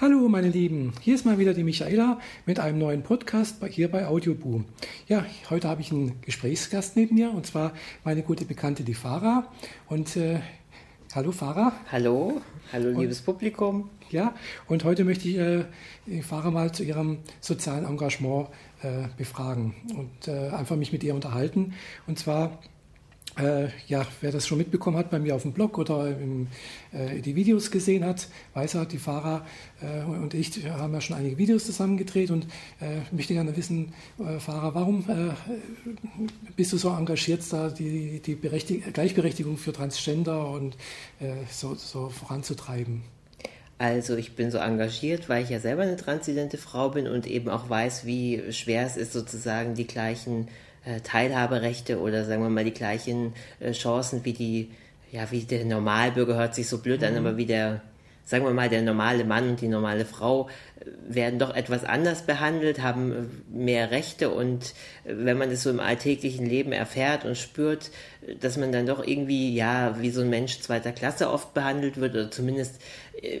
Hallo meine Lieben, hier ist mal wieder die Michaela mit einem neuen Podcast hier bei Audioboom. Ja, heute habe ich einen Gesprächsgast neben mir und zwar meine gute Bekannte, die Farah. Und äh, hallo Farah. Hallo, hallo liebes und, Publikum. Ja, und heute möchte ich äh, die Farah mal zu ihrem sozialen Engagement äh, befragen und äh, einfach mich mit ihr unterhalten. Und zwar äh, ja, wer das schon mitbekommen hat bei mir auf dem Blog oder im, äh, die Videos gesehen hat, weiß er, die Fahrer äh, und ich haben ja schon einige Videos zusammen gedreht und äh, möchte gerne wissen, äh, Fahrer, warum äh, bist du so engagiert, da die, die Gleichberechtigung für Transgender und so, so voranzutreiben? Also ich bin so engagiert, weil ich ja selber eine transidente Frau bin und eben auch weiß, wie schwer es ist, sozusagen die gleichen Teilhaberechte oder sagen wir mal die gleichen äh, Chancen wie die, ja, wie der Normalbürger hört sich so blöd mhm. an, aber wie der, sagen wir mal, der normale Mann und die normale Frau äh, werden doch etwas anders behandelt, haben mehr Rechte und wenn man das so im alltäglichen Leben erfährt und spürt, dass man dann doch irgendwie, ja, wie so ein Mensch zweiter Klasse oft behandelt wird oder zumindest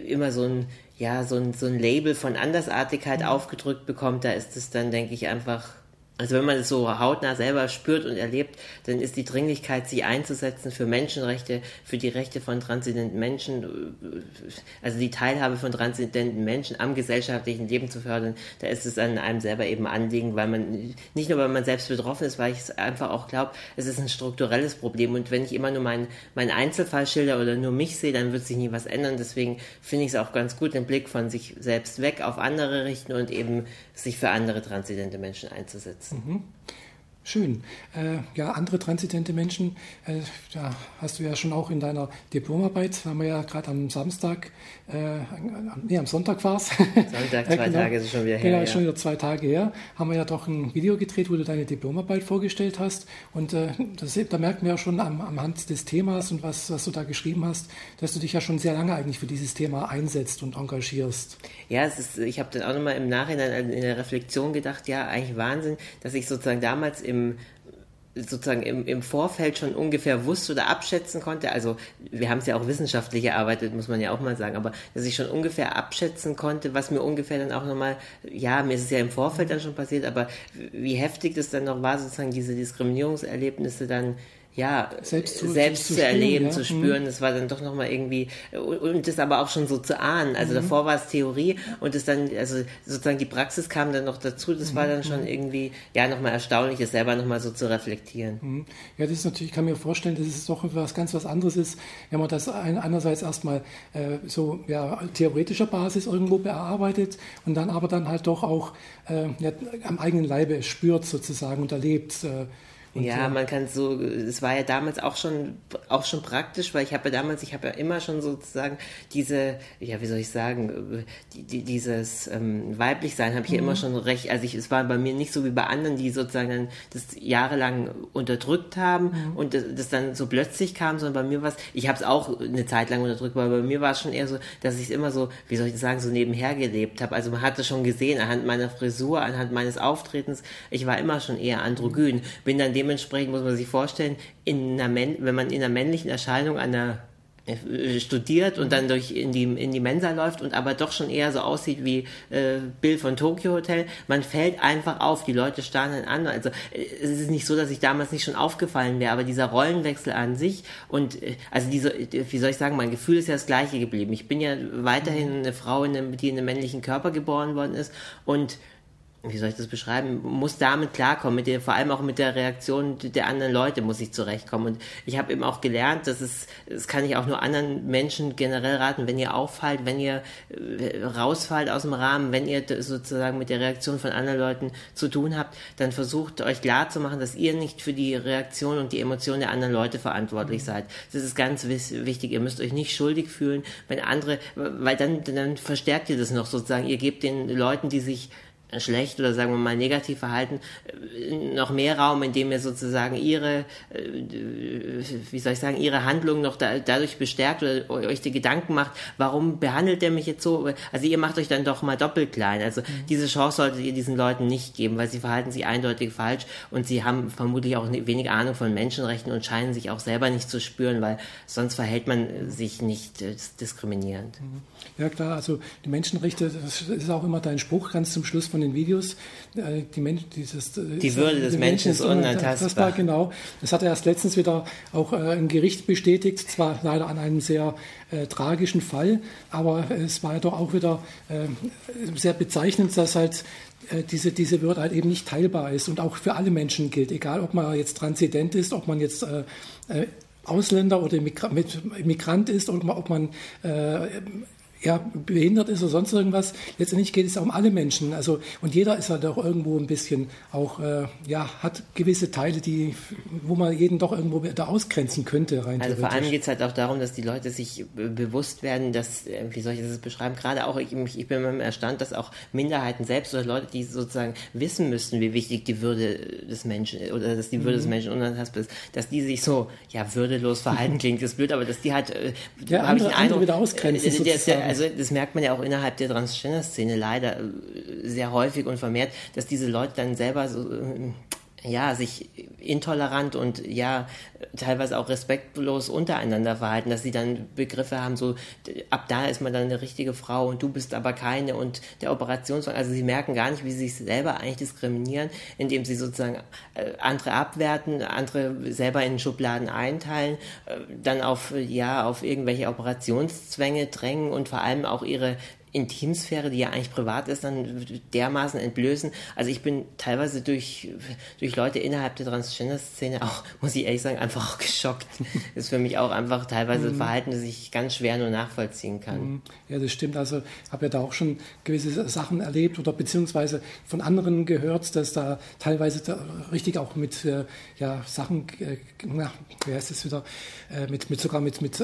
immer so ein, ja, so ein, so ein Label von Andersartigkeit mhm. aufgedrückt bekommt, da ist es dann, denke ich, einfach also wenn man es so hautnah selber spürt und erlebt, dann ist die Dringlichkeit, sich einzusetzen für Menschenrechte, für die Rechte von transzendenten Menschen, äh, also die Teilhabe von transzendenten Menschen am gesellschaftlichen Leben zu fördern, da ist es an einem selber eben Anliegen, weil man, nicht nur weil man selbst betroffen ist, weil ich es einfach auch glaube, es ist ein strukturelles Problem und wenn ich immer nur meinen mein Einzelfall schilder oder nur mich sehe, dann wird sich nie was ändern. Deswegen finde ich es auch ganz gut, den Blick von sich selbst weg auf andere richten und eben sich für andere transzendente Menschen einzusetzen. Mhm. Schön. Äh, ja, andere transidente Menschen, äh, da hast du ja schon auch in deiner Diplomarbeit, haben wir ja gerade am Samstag, äh, nee, am Sonntag war es. Sonntag, zwei genau, Tage ist schon wieder her. Genau, ja. schon wieder zwei Tage her. Haben wir ja doch ein Video gedreht, wo du deine Diplomarbeit vorgestellt hast. Und äh, das, da merken wir ja schon am, am Hand des Themas und was, was du da geschrieben hast, dass du dich ja schon sehr lange eigentlich für dieses Thema einsetzt und engagierst. Ja, es ist, ich habe dann auch nochmal im Nachhinein in der Reflexion gedacht, ja, eigentlich Wahnsinn, dass ich sozusagen damals im sozusagen im, im Vorfeld schon ungefähr wusste oder abschätzen konnte, also wir haben es ja auch wissenschaftlich erarbeitet, muss man ja auch mal sagen, aber dass ich schon ungefähr abschätzen konnte, was mir ungefähr dann auch nochmal, ja, mir ist es ja im Vorfeld dann schon passiert, aber wie heftig das dann noch war, sozusagen diese Diskriminierungserlebnisse dann ja, selbst zu, selbst zu, zu erleben, ja. zu spüren, mhm. das war dann doch nochmal irgendwie, und das aber auch schon so zu ahnen. Also mhm. davor war es Theorie und das dann, also sozusagen die Praxis kam dann noch dazu, das mhm. war dann schon mhm. irgendwie, ja, nochmal erstaunlich, es selber nochmal so zu reflektieren. Mhm. Ja, das ist natürlich, ich kann mir vorstellen, dass es doch was ganz was anderes ist, wenn man das einerseits erstmal äh, so, ja, theoretischer Basis irgendwo bearbeitet und dann aber dann halt doch auch äh, ja, am eigenen Leibe spürt sozusagen und erlebt. Äh, und ja, so. man kann so, es war ja damals auch schon, auch schon praktisch, weil ich habe ja damals, ich habe ja immer schon sozusagen diese, ja, wie soll ich sagen, die, die, dieses ähm, Weiblichsein habe ich mhm. ja immer schon recht, also ich, es war bei mir nicht so wie bei anderen, die sozusagen das jahrelang unterdrückt haben mhm. und das, das, dann so plötzlich kam, sondern bei mir war es, ich habe es auch eine Zeit lang unterdrückt, aber bei mir war es schon eher so, dass ich es immer so, wie soll ich sagen, so nebenher gelebt habe. Also man hatte schon gesehen, anhand meiner Frisur, anhand meines Auftretens, ich war immer schon eher androgyn, bin dann dementsprechend muss man sich vorstellen, wenn man in einer männlichen Erscheinung einer äh, studiert und dann durch in die in die Mensa läuft und aber doch schon eher so aussieht wie äh, Bill von Tokyo Hotel. Man fällt einfach auf, die Leute starren an. Also äh, es ist nicht so, dass ich damals nicht schon aufgefallen wäre, aber dieser Rollenwechsel an sich und äh, also diese, wie soll ich sagen, mein Gefühl ist ja das gleiche geblieben. Ich bin ja weiterhin eine Frau, in einem, die in einem männlichen Körper geboren worden ist und wie soll ich das beschreiben, muss damit klarkommen, mit der, vor allem auch mit der Reaktion der anderen Leute muss ich zurechtkommen. Und ich habe eben auch gelernt, dass es, das kann ich auch nur anderen Menschen generell raten, wenn ihr auffallt, wenn ihr äh, rausfallt aus dem Rahmen, wenn ihr sozusagen mit der Reaktion von anderen Leuten zu tun habt, dann versucht euch klar zu machen, dass ihr nicht für die Reaktion und die Emotionen der anderen Leute verantwortlich seid. Das ist ganz wichtig. Ihr müsst euch nicht schuldig fühlen, wenn andere, weil dann, dann verstärkt ihr das noch sozusagen. Ihr gebt den Leuten, die sich schlecht oder sagen wir mal negativ verhalten, äh, noch mehr Raum, in dem ihr sozusagen ihre, äh, wie soll ich sagen, ihre Handlung noch da, dadurch bestärkt oder euch die Gedanken macht, warum behandelt der mich jetzt so? Also ihr macht euch dann doch mal doppelt klein. Also mhm. diese Chance solltet ihr diesen Leuten nicht geben, weil sie verhalten sich eindeutig falsch und sie haben vermutlich auch wenig Ahnung von Menschenrechten und scheinen sich auch selber nicht zu spüren, weil sonst verhält man sich nicht äh, diskriminierend. Mhm. Ja klar, also die Menschenrechte, das ist auch immer dein Spruch ganz zum Schluss von den Videos. Äh, die, Men dieses, äh, die Würde des Menschen ist unantastbar. Genau. Das hat er erst letztens wieder auch äh, im Gericht bestätigt, zwar leider an einem sehr äh, tragischen Fall, aber es war doch auch wieder äh, sehr bezeichnend, dass halt diese, diese Würde halt eben nicht teilbar ist und auch für alle Menschen gilt, egal ob man jetzt transzendent ist, ob man jetzt äh, Ausländer oder Migrant ist oder ob man äh, ja, behindert ist oder sonst irgendwas. Letztendlich geht es um alle Menschen. Also, und jeder ist halt auch irgendwo ein bisschen auch, äh, ja, hat gewisse Teile, die, wo man jeden doch irgendwo da ausgrenzen könnte. Rein also vor allem geht es halt auch darum, dass die Leute sich bewusst werden, dass, äh, wie soll ich das beschreiben, gerade auch, ich, ich bin immer erstaunt, dass auch Minderheiten selbst oder Leute, die sozusagen wissen müssten, wie wichtig die Würde des Menschen oder dass die Würde mhm. des Menschen unantastbar ist, dass die sich so, ja, würdelos verhalten klingt das blöd, aber dass die halt, äh, ja, habe ich den Eindruck, wieder ausgrenzen, äh, der, der, also das merkt man ja auch innerhalb der Transgender-Szene leider äh, sehr häufig und vermehrt, dass diese Leute dann selber so äh, ja, sich intolerant und ja, teilweise auch respektlos untereinander verhalten, dass sie dann Begriffe haben, so ab da ist man dann eine richtige Frau und du bist aber keine und der Operationswagen, also sie merken gar nicht, wie sie sich selber eigentlich diskriminieren, indem sie sozusagen äh, andere abwerten, andere selber in Schubladen einteilen, äh, dann auf, ja, auf irgendwelche Operationszwänge drängen und vor allem auch ihre Intimsphäre, die ja eigentlich privat ist, dann dermaßen entblößen. Also ich bin teilweise durch, durch Leute innerhalb der Transgender-Szene auch, muss ich ehrlich sagen, einfach auch geschockt. Das ist für mich auch einfach teilweise mhm. Verhalten, das ich ganz schwer nur nachvollziehen kann. Mhm. Ja, das stimmt. Also habe ja da auch schon gewisse Sachen erlebt oder beziehungsweise von anderen gehört, dass da teilweise da richtig auch mit äh, ja, Sachen, äh, na, wie heißt es wieder, äh, mit, mit sogar mit, mit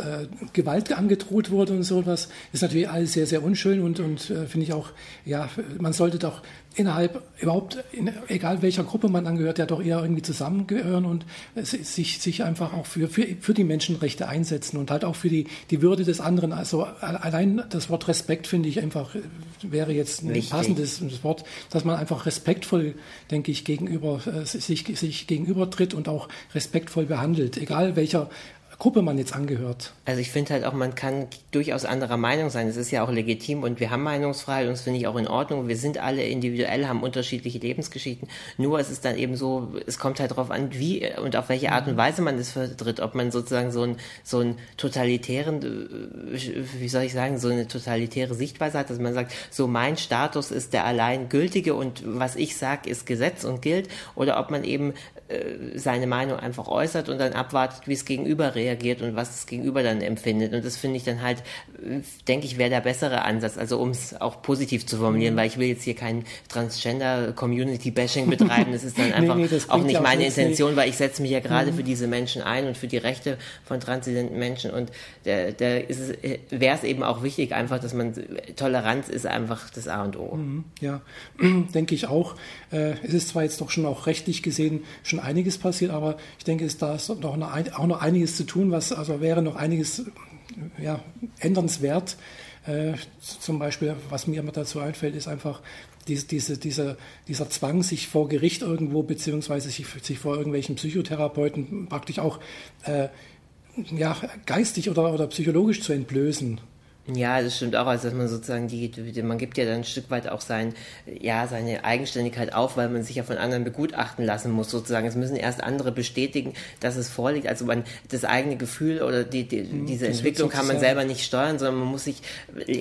Gewalt angedroht wurde und sowas. Ist natürlich alles sehr, sehr unschön schön und, und äh, finde ich auch, ja, man sollte doch innerhalb überhaupt, in, egal welcher Gruppe man angehört, ja doch eher irgendwie zusammengehören und sich, sich einfach auch für, für, für die Menschenrechte einsetzen und halt auch für die, die Würde des anderen. Also allein das Wort Respekt finde ich einfach, wäre jetzt ein Richtig. passendes Wort, dass man einfach respektvoll, denke ich, gegenüber, äh, sich, sich gegenüber tritt und auch respektvoll behandelt, egal welcher Gruppe man jetzt angehört. Also ich finde halt auch, man kann durchaus anderer Meinung sein. Das ist ja auch legitim und wir haben Meinungsfreiheit und das finde ich auch in Ordnung. Wir sind alle individuell, haben unterschiedliche Lebensgeschichten. Nur es ist dann eben so, es kommt halt darauf an, wie und auf welche Art und Weise man das vertritt. Ob man sozusagen so einen so einen totalitären, äh, wie soll ich sagen, so eine totalitäre Sichtweise hat, dass man sagt, so mein Status ist der allein gültige und was ich sage ist Gesetz und gilt. Oder ob man eben äh, seine Meinung einfach äußert und dann abwartet, wie es gegenüber reagiert und was das Gegenüber dann empfindet. Und das finde ich dann halt, denke ich, wäre der bessere Ansatz. Also um es auch positiv zu formulieren, mhm. weil ich will jetzt hier kein Transgender-Community-Bashing betreiben. Das ist dann einfach nee, nee, auch nicht meine Intention, nicht. weil ich setze mich ja gerade mhm. für diese Menschen ein und für die Rechte von transidenten Menschen. Und da, da wäre es eben auch wichtig, einfach, dass man Toleranz ist einfach das A und O. Mhm. Ja, denke ich auch. Äh, es ist zwar jetzt doch schon auch rechtlich gesehen schon einiges passiert, aber ich denke, es da ist doch noch, auch noch einiges zu tun, was also wäre noch einiges ja, ändernswert. Äh, zum Beispiel, was mir immer dazu einfällt, ist einfach diese, diese, dieser, dieser Zwang, sich vor Gericht irgendwo, beziehungsweise sich, sich vor irgendwelchen Psychotherapeuten praktisch auch äh, ja, geistig oder, oder psychologisch zu entblößen. Ja, das stimmt auch, also dass man sozusagen die, man gibt ja dann ein Stück weit auch sein, ja, seine Eigenständigkeit auf, weil man sich ja von anderen begutachten lassen muss, sozusagen. Es müssen erst andere bestätigen, dass es vorliegt. Also man, das eigene Gefühl oder die, die hm, diese das Entwicklung kann man selber nicht steuern, sondern man muss sich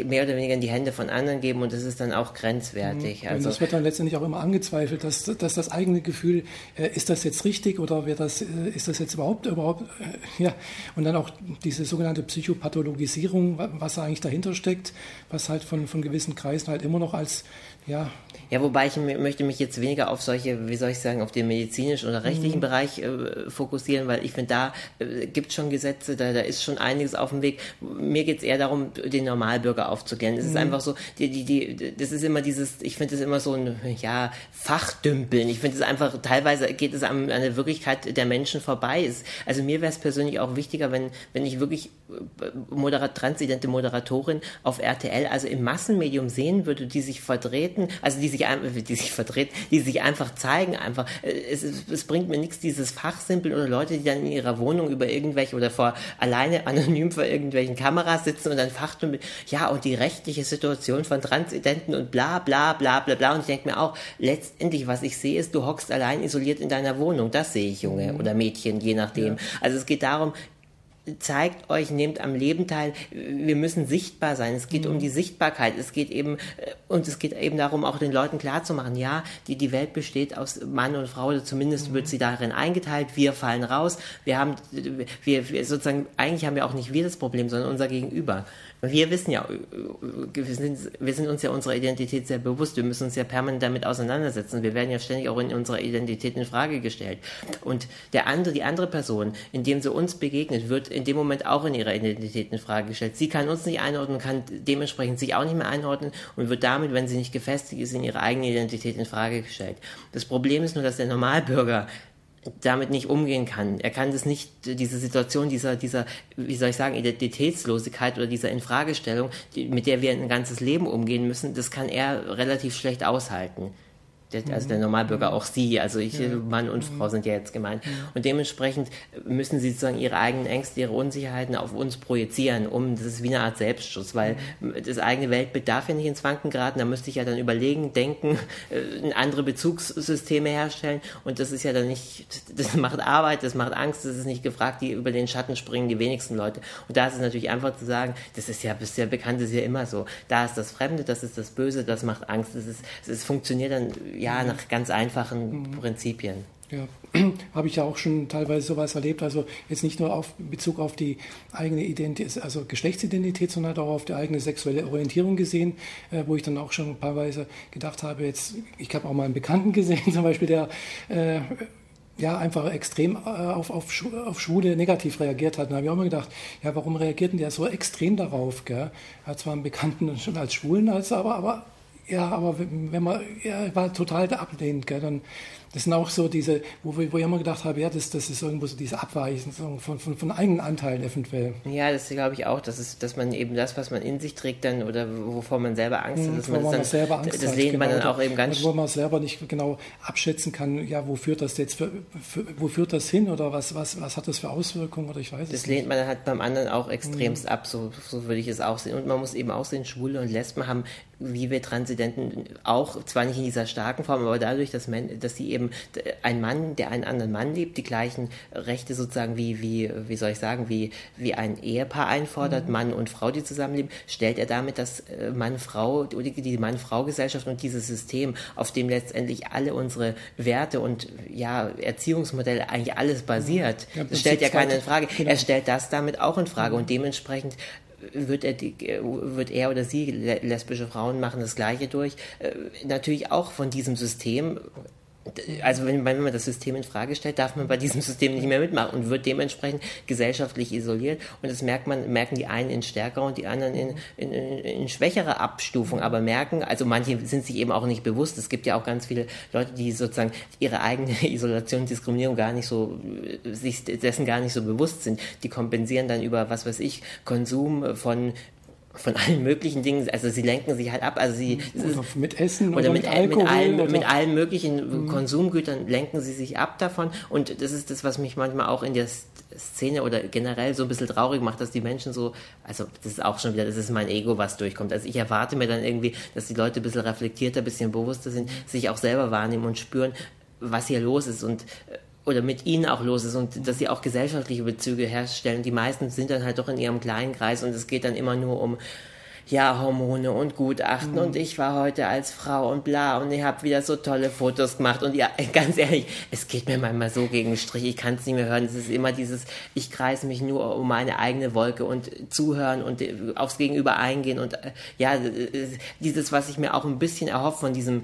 mehr oder weniger in die Hände von anderen geben und das ist dann auch grenzwertig. Mhm. Also, und das wird dann letztendlich auch immer angezweifelt, dass, dass das eigene Gefühl, äh, ist das jetzt richtig oder wird das, äh, ist das jetzt überhaupt, überhaupt, äh, ja, und dann auch diese sogenannte Psychopathologisierung, was eigentlich eigentlich dahinter steckt, was halt von, von gewissen Kreisen halt immer noch als ja. Ja, wobei ich möchte mich jetzt weniger auf solche, wie soll ich sagen, auf den medizinischen oder rechtlichen mhm. Bereich äh, fokussieren, weil ich finde, da äh, gibt es schon Gesetze, da, da ist schon einiges auf dem Weg. Mir geht es eher darum, den Normalbürger aufzuklären. Es mhm. ist einfach so, die, die, die, das ist immer dieses, ich finde es immer so ein, ja, Fachdümpeln. Ich finde es einfach, teilweise geht es an, an der Wirklichkeit der Menschen vorbei. Es, also mir wäre es persönlich auch wichtiger, wenn, wenn ich wirklich äh, moderat, transidente Moderatorin auf RTL, also im Massenmedium sehen würde, die sich verdreht vertreten, also die sich, die sich vertreten, die sich einfach zeigen, einfach. Äh, es, es bringt mir nichts, dieses Fachsimpel oder Leute, die dann in ihrer Wohnung über irgendwelche oder vor alleine anonym vor irgendwelchen Kameras sitzen und dann fachten, ja, und die rechtliche Situation von Transidenten und bla bla bla bla bla. Und ich denke mir auch, letztendlich, was ich sehe, ist, du hockst allein isoliert in deiner Wohnung. Das sehe ich, Junge mhm. oder Mädchen, je nachdem. Ja. Also es geht darum, zeigt euch, nehmt am Leben teil. Wir müssen sichtbar sein. Es geht mhm. um die Sichtbarkeit. Es geht eben, äh, und es geht eben darum, auch den Leuten klarzumachen, ja, die, die Welt besteht aus Mann und Frau, oder zumindest mhm. wird sie darin eingeteilt. Wir fallen raus. Wir haben, wir, wir sozusagen, eigentlich haben wir auch nicht wir das Problem, sondern unser Gegenüber. Wir wissen ja, wir sind, wir sind uns ja unserer Identität sehr bewusst. Wir müssen uns ja permanent damit auseinandersetzen. Wir werden ja ständig auch in unserer Identität in Frage gestellt. Und der andere, die andere Person, indem sie uns begegnet, wird in dem Moment auch in ihrer Identität in Frage gestellt. Sie kann uns nicht einordnen, kann dementsprechend sich auch nicht mehr einordnen und wird damit, wenn sie nicht gefestigt ist, in ihre eigene Identität in Frage gestellt. Das Problem ist nur, dass der Normalbürger damit nicht umgehen kann. Er kann das nicht, diese Situation dieser, dieser, wie soll ich sagen, Identitätslosigkeit oder dieser Infragestellung, die, mit der wir ein ganzes Leben umgehen müssen, das kann er relativ schlecht aushalten also der Normalbürger auch sie, also ich, ja. Mann und Frau sind ja jetzt gemeint. Ja. Und dementsprechend müssen sie sozusagen ihre eigenen Ängste, ihre Unsicherheiten auf uns projizieren, um, das ist wie eine Art Selbstschutz, weil das eigene Weltbild darf ja nicht ins Wanken geraten, da müsste ich ja dann überlegen, denken, äh, andere Bezugssysteme herstellen und das ist ja dann nicht, das macht Arbeit, das macht Angst, das ist nicht gefragt, die über den Schatten springen die wenigsten Leute. Und da ist es natürlich einfach zu sagen, das ist ja bisher bekannt, das ist ja immer so. Da ist das Fremde, das ist das Böse, das macht Angst, es ist, es funktioniert dann ja, nach ganz einfachen mhm. Prinzipien. Ja, habe ich ja auch schon teilweise sowas erlebt. Also jetzt nicht nur auf Bezug auf die eigene Identität, also Geschlechtsidentität, sondern halt auch auf die eigene sexuelle Orientierung gesehen, äh, wo ich dann auch schon ein paar Weise gedacht habe, jetzt, ich habe auch mal einen Bekannten gesehen, zum Beispiel, der äh, ja, einfach extrem äh, auf, auf, auf Schwule negativ reagiert hat. Da habe ich auch mal gedacht, ja, warum reagiert denn der so extrem darauf? Gell? Er hat zwar einen Bekannten schon als Schwulen, als, aber, aber ja, aber wenn man, ja, war total ablehnend, gell, dann das sind auch so diese, wo, wo ich immer gedacht habe, ja, das, das ist irgendwo so diese Abweichen von, von, von eigenen Anteilen eventuell. Ja, das glaube ich auch, dass, es, dass man eben das, was man in sich trägt, dann oder wovor man selber Angst hat, mhm, dass man das, dann, selber Angst das lehnt man genau, dann auch eben ganz. Wo man selber nicht genau abschätzen kann, ja, wo führt das jetzt, für, für, wo führt das hin oder was, was, was hat das für Auswirkungen oder ich weiß das es nicht. Das lehnt man dann halt beim anderen auch extremst mhm. ab, so, so würde ich es auch sehen. Und man muss eben auch sehen, Schwule und Lesben haben, wie wir Transidenten, auch zwar nicht in dieser starken Form, aber dadurch, dass, man, dass sie eben ein Mann, der einen anderen Mann liebt, die gleichen Rechte sozusagen wie, wie, wie soll ich sagen, wie, wie ein Ehepaar einfordert, mhm. Mann und Frau, die zusammenleben, stellt er damit das äh, Mann-Frau, die Mann-Frau-Gesellschaft und dieses System, auf dem letztendlich alle unsere Werte und ja, Erziehungsmodelle eigentlich alles basiert. Ja, das stellt ja keiner in Frage. Genau. Er stellt das damit auch in Frage mhm. und dementsprechend wird er, wird er oder sie, lesbische Frauen machen das Gleiche durch, äh, natürlich auch von diesem System also wenn, wenn man das System in Frage stellt, darf man bei diesem System nicht mehr mitmachen und wird dementsprechend gesellschaftlich isoliert. Und das merkt man, merken die einen in stärkerer und die anderen in, in, in schwächerer Abstufung. Aber merken, also manche sind sich eben auch nicht bewusst. Es gibt ja auch ganz viele Leute, die sozusagen ihre eigene Isolation und Diskriminierung gar nicht so, sich dessen gar nicht so bewusst sind. Die kompensieren dann über, was weiß ich, Konsum von von allen möglichen Dingen, also sie lenken sich halt ab, also sie oder mit Essen oder, oder mit, mit, Alkohol mit, allen, oder? mit allen möglichen mhm. Konsumgütern lenken sie sich ab davon und das ist das, was mich manchmal auch in der Szene oder generell so ein bisschen traurig macht, dass die Menschen so, also das ist auch schon wieder, das ist mein Ego, was durchkommt. Also ich erwarte mir dann irgendwie, dass die Leute ein bisschen reflektierter, ein bisschen bewusster sind, sich auch selber wahrnehmen und spüren, was hier los ist und äh, oder mit ihnen auch los ist und dass sie auch gesellschaftliche Bezüge herstellen. Die meisten sind dann halt doch in ihrem kleinen Kreis und es geht dann immer nur um ja, Hormone und Gutachten mhm. und ich war heute als Frau und bla und ich habe wieder so tolle Fotos gemacht und ja, ganz ehrlich, es geht mir manchmal so gegen den Strich, ich kann es nicht mehr hören. Es ist immer dieses, ich kreise mich nur um meine eigene Wolke und zuhören und äh, aufs Gegenüber eingehen und äh, ja, äh, dieses, was ich mir auch ein bisschen erhoffe von diesem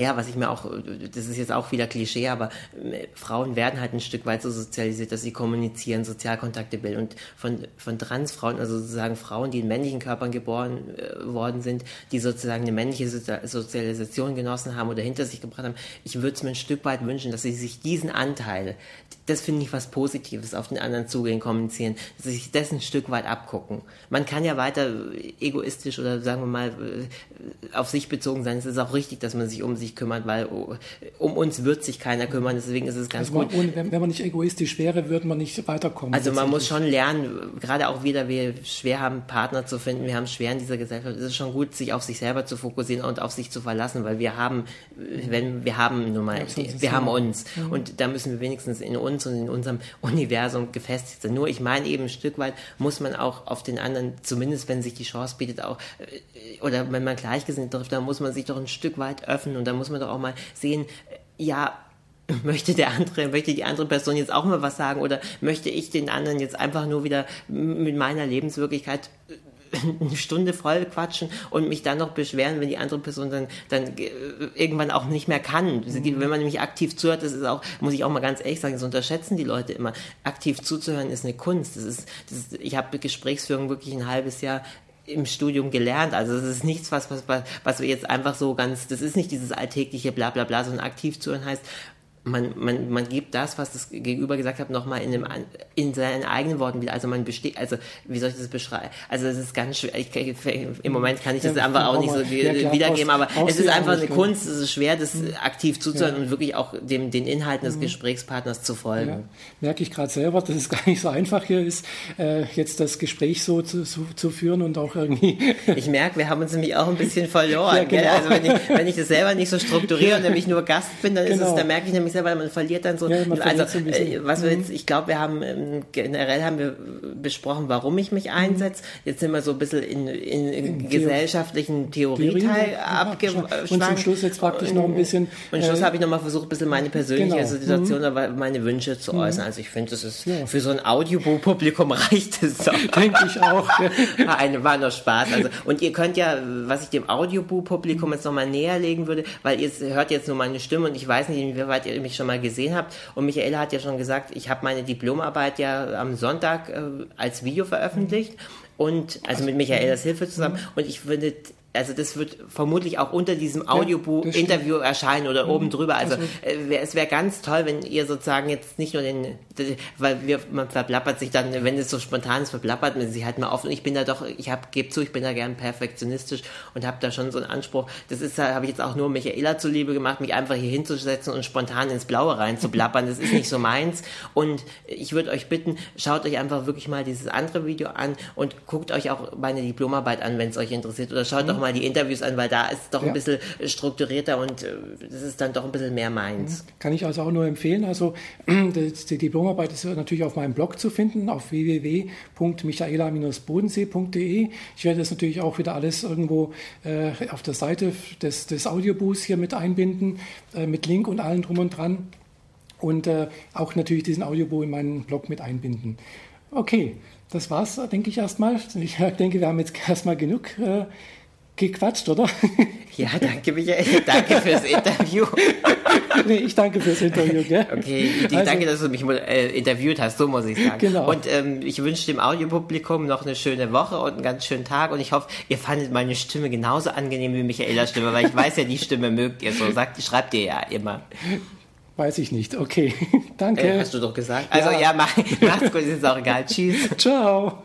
ja, was ich mir auch, das ist jetzt auch wieder Klischee, aber äh, Frauen werden halt ein Stück weit so sozialisiert, dass sie kommunizieren, Sozialkontakte bilden. Und von, von Transfrauen, also sozusagen Frauen, die in männlichen Körpern geboren äh, worden sind, die sozusagen eine männliche Sozialisation genossen haben oder hinter sich gebracht haben, ich würde es mir ein Stück weit wünschen, dass sie sich diesen Anteil, das finde ich was Positives, auf den anderen zugehen, kommunizieren, sich das ein Stück weit abgucken. Man kann ja weiter egoistisch oder sagen wir mal äh, auf sich bezogen sein. Es ist auch richtig, dass man sich um sich kümmert, weil oh, um uns wird sich keiner kümmern. Deswegen ist es ganz also gut. Ohne, wenn, wenn, man nicht egoistisch wäre, würde man nicht weiterkommen. Also man muss schon lernen, gerade auch wieder, wir schwer haben, Partner zu finden, wir haben schwer in dieser Gesellschaft. Es ist schon gut, sich auf sich selber zu fokussieren und auf sich zu verlassen, weil wir haben, wenn wir haben nun mal, ja, wir haben uns mhm. und da müssen wir wenigstens in uns und in unserem Universum gefestigt sein. Nur ich meine eben ein Stück weit muss man auch auf den anderen, zumindest wenn sich die Chance bietet, auch äh, oder wenn man Gleichgesinnt trifft, dann muss man sich doch ein Stück weit öffnen und da muss man doch auch mal sehen, ja, möchte der andere, möchte die andere Person jetzt auch mal was sagen oder möchte ich den anderen jetzt einfach nur wieder mit meiner Lebenswirklichkeit eine Stunde voll quatschen und mich dann noch beschweren, wenn die andere Person dann, dann irgendwann auch nicht mehr kann. Mhm. Wenn man nämlich aktiv zuhört, das ist auch, muss ich auch mal ganz ehrlich sagen, das unterschätzen die Leute immer. Aktiv zuzuhören ist eine Kunst. Das ist, das ist ich habe Gesprächsführung wirklich ein halbes Jahr im Studium gelernt. Also es ist nichts, was, was, was wir jetzt einfach so ganz, das ist nicht dieses alltägliche Blablabla, bla, bla, sondern aktiv zuhören heißt, man, man, man gibt das, was das Gegenüber gesagt hat, nochmal in, in seinen eigenen Worten wieder. Also man besteht, also wie soll ich das beschreiben? Also es ist ganz schwer. Ich, Im Moment kann ich das ja, einfach auch nicht so ja, wiedergeben, aber es ist einfach eine Kunst. Es ist schwer, das mhm. aktiv zuzuhören ja. und wirklich auch dem, den Inhalten des mhm. Gesprächspartners zu folgen. Merke ich gerade selber, dass es gar nicht so einfach hier ist, äh, jetzt das Gespräch so zu, zu, zu, führen und auch irgendwie. ich merke, wir haben uns nämlich auch ein bisschen verloren. genau. Also wenn ich, wenn ich das selber nicht so strukturiere und nämlich nur Gast bin, dann genau. ist es, dann merke ich nämlich selber, man verliert dann so. Ja, also, so äh, was wir mhm. jetzt, ich glaube, wir haben ähm, generell haben wir besprochen, warum ich mich einsetze. Jetzt sind wir so ein bisschen in, in, in, gesellschaftlichen Theorieteil abgeschwankt. Und zum Schluss jetzt praktisch noch ein bisschen. Und zum Schluss äh, habe ich nochmal versucht, ein bisschen meine persönliche genau. Situation, mhm. meine Wünsche zu mhm. äußern. Also ich finde, das ist ja. für so ein Audiobuch-Publikum reicht es doch. Denke ich auch. Eine war nur Spaß. Also, und ihr könnt ja, was ich dem Audiobuch-Publikum jetzt nochmal näher legen würde, weil ihr hört jetzt nur meine Stimme und ich weiß nicht, inwieweit ihr mich schon mal gesehen habt. Und Michaela hat ja schon gesagt, ich habe meine Diplomarbeit ja am Sonntag äh, als Video veröffentlicht. Und also mit Michaelas Hilfe zusammen. Und ich finde, also das wird vermutlich auch unter diesem Audiobuch-Interview ja, erscheinen oder mhm. oben drüber. Also, äh, es wäre ganz toll, wenn ihr sozusagen jetzt nicht nur den, weil wir, man verplappert sich dann, wenn es so spontan ist, verplappert man sich halt mal offen. Ich bin da doch, ich habe, gebe zu, ich bin da gern perfektionistisch und habe da schon so einen Anspruch. Das ist, habe ich jetzt auch nur Michaela zuliebe gemacht, mich einfach hier hinzusetzen und spontan ins Blaue reinzublappern. Das ist nicht so meins. Und ich würde euch bitten, schaut euch einfach wirklich mal dieses andere Video an und guckt euch auch meine Diplomarbeit an, wenn es euch interessiert. Oder schaut mhm. doch mal die Interviews an, weil da ist es doch ja. ein bisschen strukturierter und äh, das ist dann doch ein bisschen mehr meins. Kann ich also auch nur empfehlen. Also die Diplomarbeit ist natürlich auf meinem Blog zu finden, auf www.michaela-bodensee.de. Ich werde das natürlich auch wieder alles irgendwo äh, auf der Seite des, des Audioboos hier mit einbinden, äh, mit Link und allem drum und dran. Und äh, auch natürlich diesen Audiobo in meinen Blog mit einbinden. Okay, das war's, denke ich erstmal. Ich denke, wir haben jetzt erstmal genug äh, gequatscht, oder? Ja, danke, Michael. Danke fürs Interview. nee, ich danke fürs Interview, gell? Okay, ich also, danke, dass du mich äh, interviewt hast, so muss ich sagen. Genau. Und ähm, ich wünsche dem Audiopublikum noch eine schöne Woche und einen ganz schönen Tag und ich hoffe, ihr fandet meine Stimme genauso angenehm wie Michaelas Stimme, weil ich weiß ja, die Stimme mögt ihr so. Sagt, schreibt ihr ja immer. Weiß ich nicht. Okay, danke. Äh, hast du doch gesagt. Also ja, ja mach, macht's gut, ist auch egal. Tschüss. Ciao.